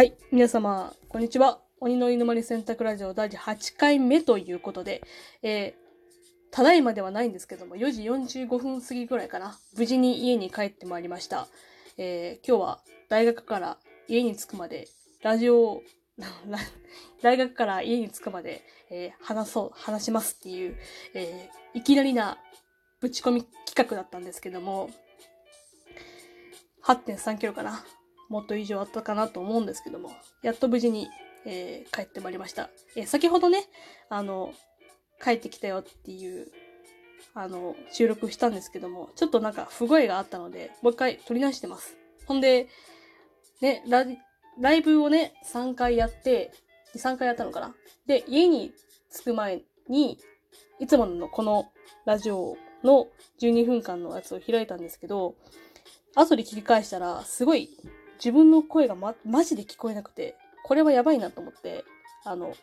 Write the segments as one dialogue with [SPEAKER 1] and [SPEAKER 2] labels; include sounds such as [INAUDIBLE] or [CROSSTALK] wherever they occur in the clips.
[SPEAKER 1] はい。皆様、こんにちは。鬼の犬丸選択ラジオ第8回目ということで、えー、ただいまではないんですけども、4時45分過ぎぐらいかな。無事に家に帰ってまいりました。えー、今日は大学から家に着くまで、ラジオ、[LAUGHS] 大学から家に着くまで、えー、話そう、話しますっていう、えー、いきなりなぶち込み企画だったんですけども、8.3キロかな。もっと以上あったかなと思うんですけども、やっと無事に、えー、帰ってまいりました。えー、先ほどね、あの、帰ってきたよっていう、あの、収録したんですけども、ちょっとなんか不具合があったので、もう一回撮り直してます。ほんで、ね、ラライブをね、3回やって、3回やったのかなで、家に着く前に、いつものこのラジオの12分間のやつを開いたんですけど、後で聞き返したら、すごい自分の声がま、マジで聞こえなくて、これはやばいなと思って、あの、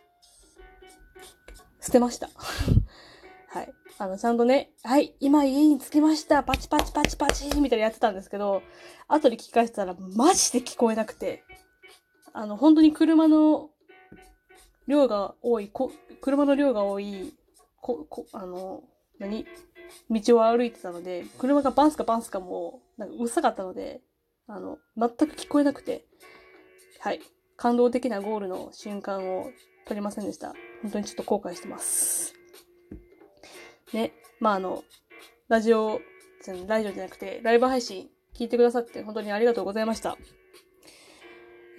[SPEAKER 1] 捨てました。[LAUGHS] はい。あの、ちゃんとね、はい、今家に着きましたパチパチパチパチみたいなやってたんですけど、後で聞き返したらマジで聞こえなくて、あの、本当に車の量が多い、こ車の量が多い、こ、こ、あの、何？道を歩いてたので、車がバンスかバンスかも、なんかうるさかったので、あの、全く聞こえなくて、はい。感動的なゴールの瞬間を撮りませんでした。本当にちょっと後悔してます。ね。まあ、あの、ラジオ、ラジオじゃなくて、ライブ配信聞いてくださって本当にありがとうございました。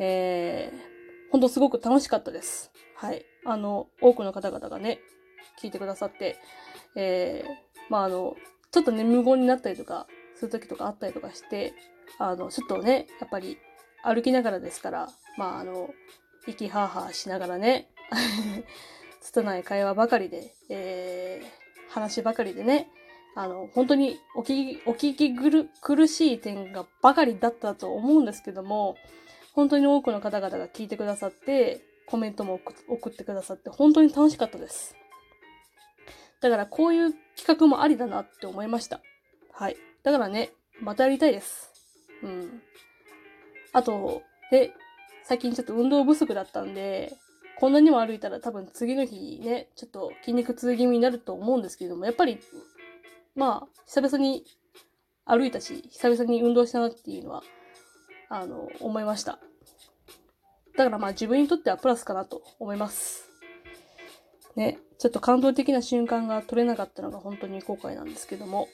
[SPEAKER 1] えー、本当すごく楽しかったです。はい。あの、多くの方々がね、聞いてくださって、えー、まあ、あの、ちょっとね、無言になったりとか、する時とかあったりとかして、あの、ちょっとね、やっぱり歩きながらですから、まあ、あの、息はーはーしながらね、[LAUGHS] 拙い会話ばかりで、えー、話ばかりでね、あの、本当にお聞き、お聞きぐる、苦しい点がばかりだったと思うんですけども、本当に多くの方々が聞いてくださって、コメントも送ってくださって、本当に楽しかったです。だからこういう企画もありだなって思いました。はい。だからね、またやりたいです。うん。あと、で、最近ちょっと運動不足だったんで、こんなにも歩いたら多分次の日ね、ちょっと筋肉痛気味になると思うんですけれども、やっぱり、まあ、久々に歩いたし、久々に運動したなっていうのは、あの、思いました。だからまあ自分にとってはプラスかなと思います。ね、ちょっと感動的な瞬間が撮れなかったのが本当に後悔なんですけども。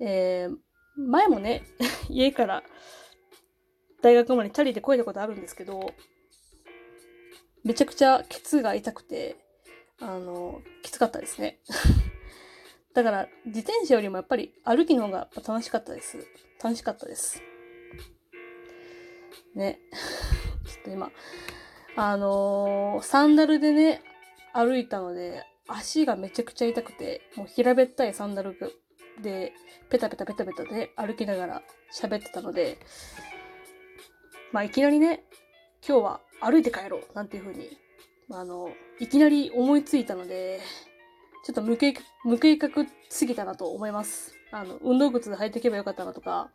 [SPEAKER 1] えー、前もね、[LAUGHS] 家から大学までチャリで越えたことあるんですけど、めちゃくちゃケツが痛くて、あの、きつかったですね。[LAUGHS] だから、自転車よりもやっぱり歩きの方が楽しかったです。楽しかったです。ね。[LAUGHS] ちょっと今、あのー、サンダルでね、歩いたので、足がめちゃくちゃ痛くて、もう平べったいサンダルで、ペタペタペタペタで歩きながら喋ってたので、まあいきなりね、今日は歩いて帰ろうなんていう風に、あの、いきなり思いついたので、ちょっと無計無計画すぎたなと思います。あの、運動靴履いていけばよかったなとか、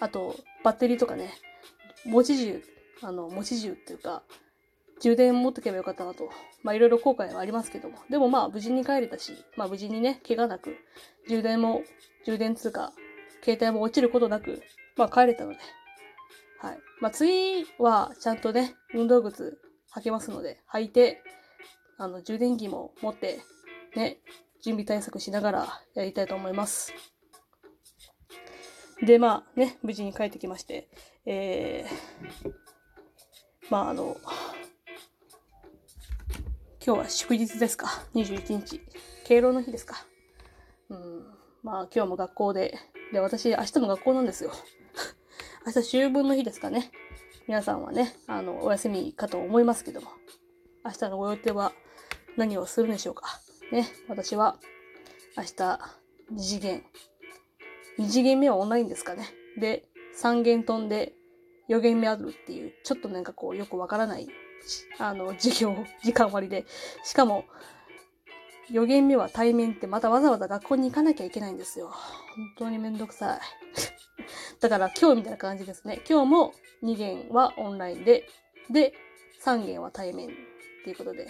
[SPEAKER 1] あと、バッテリーとかね、持ち銃、あの、持ち銃っていうか、充電持ってけばよかったなと。まあいろいろ後悔はありますけども。でもまあ無事に帰れたし、まあ無事にね、怪我なく、充電も、充電通過、携帯も落ちることなく、まあ帰れたので。はい。まあ次はちゃんとね、運動靴履けますので、履いて、あの、充電器も持って、ね、準備対策しながらやりたいと思います。で、まあね、無事に帰ってきまして、えー、まああの、今日は祝日ですか ?21 日。敬老の日ですか？うん。まあ今日も学校で、で、私明日も学校なんですよ。[LAUGHS] 明日秋分の日ですかね。皆さんはね、あの、お休みかと思いますけども。明日のご予定は何をするんでしょうか？ね、私は明日2次元。2次元目はオンラインですかね。で、3元飛んで4元目あるっていう、ちょっとなんかこうよくわからないあの、授業、時間割で。しかも、4限目は対面ってまたわざわざ学校に行かなきゃいけないんですよ。本当にめんどくさい。[LAUGHS] だから今日みたいな感じですね。今日も2限はオンラインで、で、3限は対面っていうことで。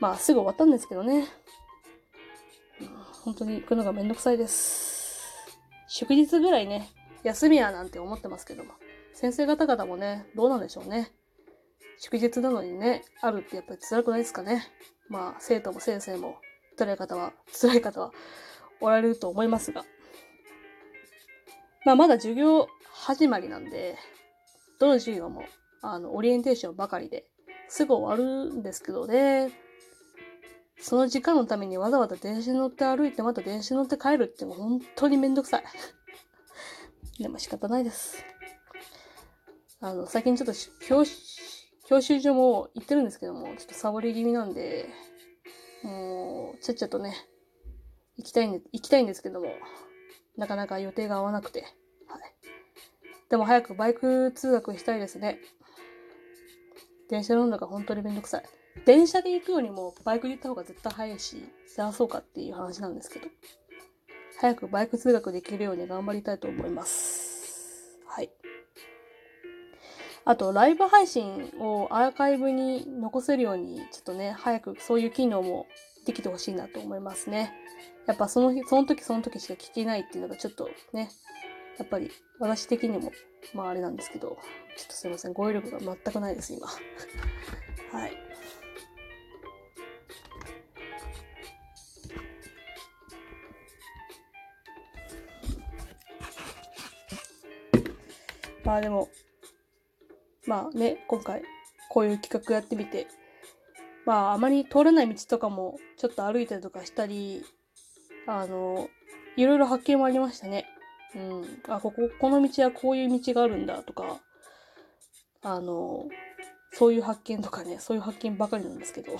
[SPEAKER 1] まあすぐ終わったんですけどね。本当に行くのがめんどくさいです。祝日ぐらいね、休みやなんて思ってますけども。先生方々もね、どうなんでしょうね。祝日なのにね、あるってやっぱり辛くないですかね。まあ、生徒も先生も、辛い方は、辛い方はおられると思いますが。まあ、まだ授業始まりなんで、どの授業も、あの、オリエンテーションばかりで、すぐ終わるんですけどね、その時間のためにわざわざ電車に乗って歩いてまた電車に乗って帰るっていう本当にめんどくさい。[LAUGHS] でも仕方ないです。あの、最近ちょっと教教習所も行ってるんですけども、ちょっとサボり気味なんで、もう、ちゃっちゃとね、行きたいんで、行きたいんですけども、なかなか予定が合わなくて、はい。でも早くバイク通学したいですね。電車乗るのが本当にめんどくさい。電車で行くよりもバイクで行った方が絶対早いし、幸そうかっていう話なんですけど、早くバイク通学できるように頑張りたいと思います。あと、ライブ配信をアーカイブに残せるように、ちょっとね、早くそういう機能もできてほしいなと思いますね。やっぱその日、その時その時しか聞けないっていうのがちょっとね、やっぱり私的にも、まああれなんですけど、ちょっとすいません、語彙力が全くないです、今。[LAUGHS] はい。まあでも、まあね、今回こういう企画やってみて、まああまり通らない道とかもちょっと歩いたりとかしたり、あの、いろいろ発見もありましたね。うん。あ、ここ、この道はこういう道があるんだとか、あの、そういう発見とかね、そういう発見ばかりなんですけど。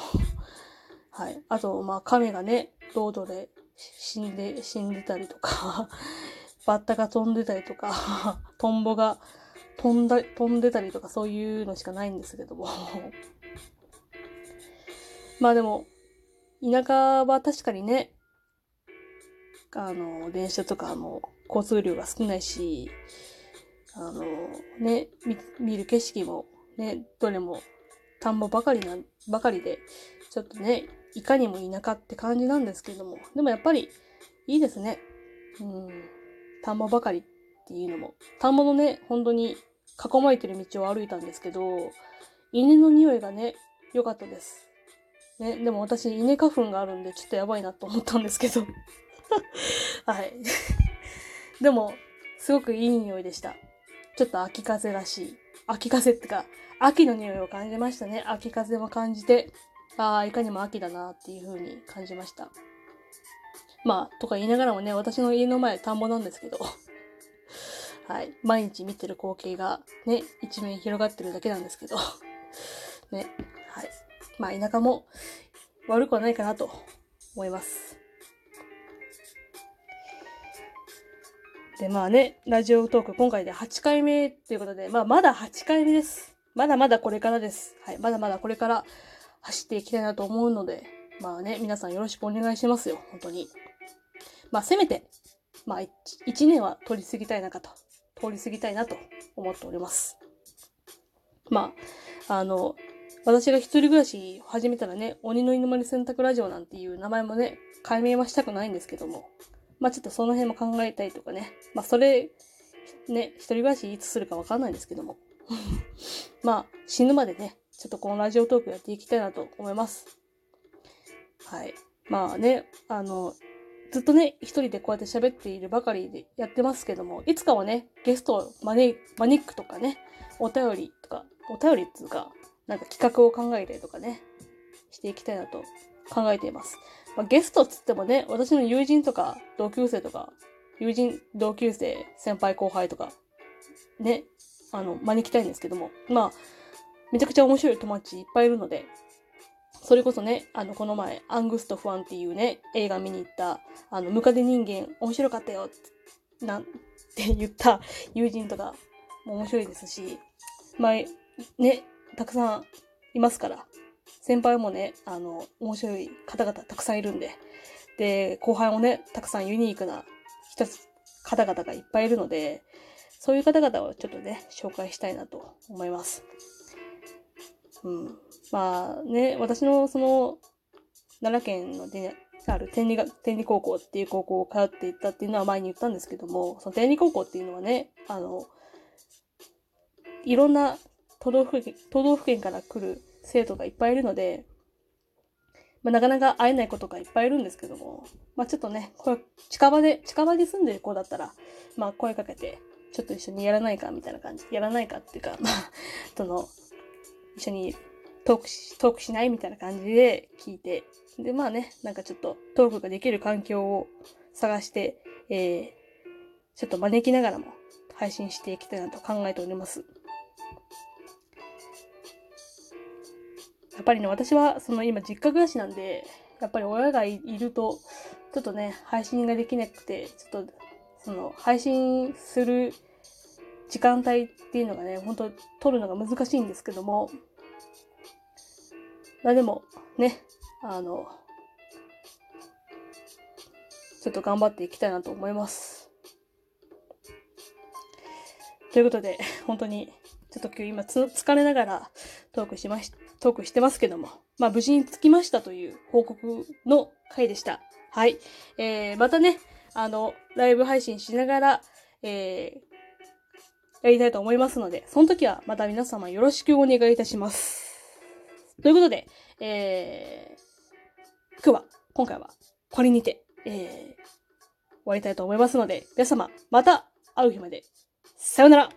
[SPEAKER 1] [LAUGHS] はい。あと、まあ、亀がね、ロードで死んで、死んでたりとか、[LAUGHS] バッタが飛んでたりとか、[LAUGHS] トンボが飛んだ、飛んでたりとかそういうのしかないんですけども [LAUGHS] まあでも、田舎は確かにね、あの、電車とかも交通量が少ないし、あの、ね、見る景色もね、どれも田んぼばかりな、ばかりで、ちょっとね、いかにも田舎って感じなんですけども、でもやっぱりいいですね。うん。田んぼばかりっていうのも。田んぼのね、本当に囲まれてる道を歩いたんですけど、稲の匂いがね、良かったです。ね、でも私、稲花粉があるんで、ちょっとやばいなと思ったんですけど。[LAUGHS] はい。[LAUGHS] でも、すごくいい匂いでした。ちょっと秋風らしい。秋風ってか、秋の匂いを感じましたね。秋風も感じて、ああ、いかにも秋だなっていう風に感じました。まあ、とか言いながらもね、私の家の前田んぼなんですけど、はい。毎日見てる光景がね、一面広がってるだけなんですけど。[LAUGHS] ね。はい。まあ、田舎も悪くはないかなと思います。で、まあね、ラジオトーク今回で8回目ということで、まあ、まだ8回目です。まだまだこれからです。はい。まだまだこれから走っていきたいなと思うので、まあね、皆さんよろしくお願いしますよ。本当に。まあ、せめて、まあ1、年は取り過ぎたいなかと通り過ぎたいなと思っております。まあ、あの、私が一人暮らし始めたらね、鬼の犬丸洗濯ラジオなんていう名前もね、解明はしたくないんですけども、まあちょっとその辺も考えたいとかね、まあそれ、ね、一人暮らしいつするかわかんないんですけども、[LAUGHS] まあ死ぬまでね、ちょっとこのラジオトークやっていきたいなと思います。はい。まあね、あの、ずっとね、一人でこうやって喋っているばかりでやってますけども、いつかはね、ゲストを招くとかね、お便りとか、お便りっていうか、なんか企画を考えたりとかね、していきたいなと考えています。まあ、ゲストっつってもね、私の友人とか同級生とか、友人、同級生、先輩後輩とか、ね、あの、招きたいんですけども、まあ、めちゃくちゃ面白い友達いっぱいいるので、それこそね、あの、この前、アングスト・ファンっていうね、映画見に行った、あの、ムカデ人間、面白かったよ、なんて言った友人とかも面白いですし、まあ、ね、たくさんいますから、先輩もね、あの、面白い方々たくさんいるんで、で、後輩もね、たくさんユニークな人方々がいっぱいいるので、そういう方々をちょっとね、紹介したいなと思います。うん。まあね、私のその、奈良県のである天理が、天理高校っていう高校を通っていったっていうのは前に言ったんですけども、その天理高校っていうのはね、あの、いろんな都道府県、都道府県から来る生徒がいっぱいいるので、まあ、なかなか会えない子とかいっぱいいるんですけども、まあちょっとね、これ近場で、近場で住んでる子だったら、まあ声かけて、ちょっと一緒にやらないかみたいな感じ。やらないかっていうか、まあ、[LAUGHS] その、一緒にトークし、トークしないみたいな感じで聞いて、で、まあね、なんかちょっとトークができる環境を探して、えー、ちょっと招きながらも配信していきたいなと考えております。やっぱりね、私はその今実家暮らしなんで、やっぱり親がいると、ちょっとね、配信ができなくて、ちょっと、その、配信する時間帯っていうのがね、本当取るのが難しいんですけども、まあでも、ね、あの、ちょっと頑張っていきたいなと思います。ということで、本当に、ちょっと今日今つ疲れながらトークしまし、トークしてますけども、まあ無事に着きましたという報告の回でした。はい。えー、またね、あの、ライブ配信しながら、えー、やりたいと思いますので、その時はまた皆様よろしくお願いいたします。ということで、えー、今日は、今回はこれにて、えー、終わりたいと思いますので、皆様、また会う日まで、さようなら